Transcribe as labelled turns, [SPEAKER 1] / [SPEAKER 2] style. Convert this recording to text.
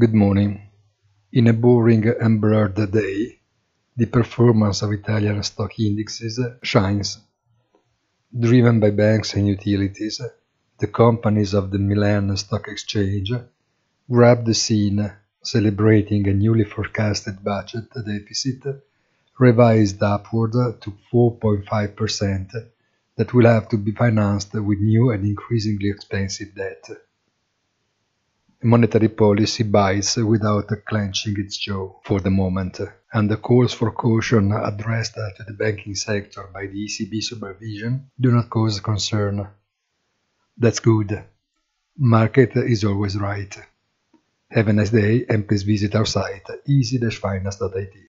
[SPEAKER 1] Good morning. In a boring and blurred day, the performance of Italian stock indexes shines. Driven by banks and utilities, the companies of the Milan Stock Exchange grab the scene, celebrating a newly forecasted budget deficit revised upward to 4.5% that will have to be financed with new and increasingly expensive debt. Monetary policy bites without clenching its jaw for the moment, and the calls for caution addressed to the banking sector by the ECB supervision do not cause concern. That's good. Market is always right. Have a nice day and please visit our site easy-finance.it.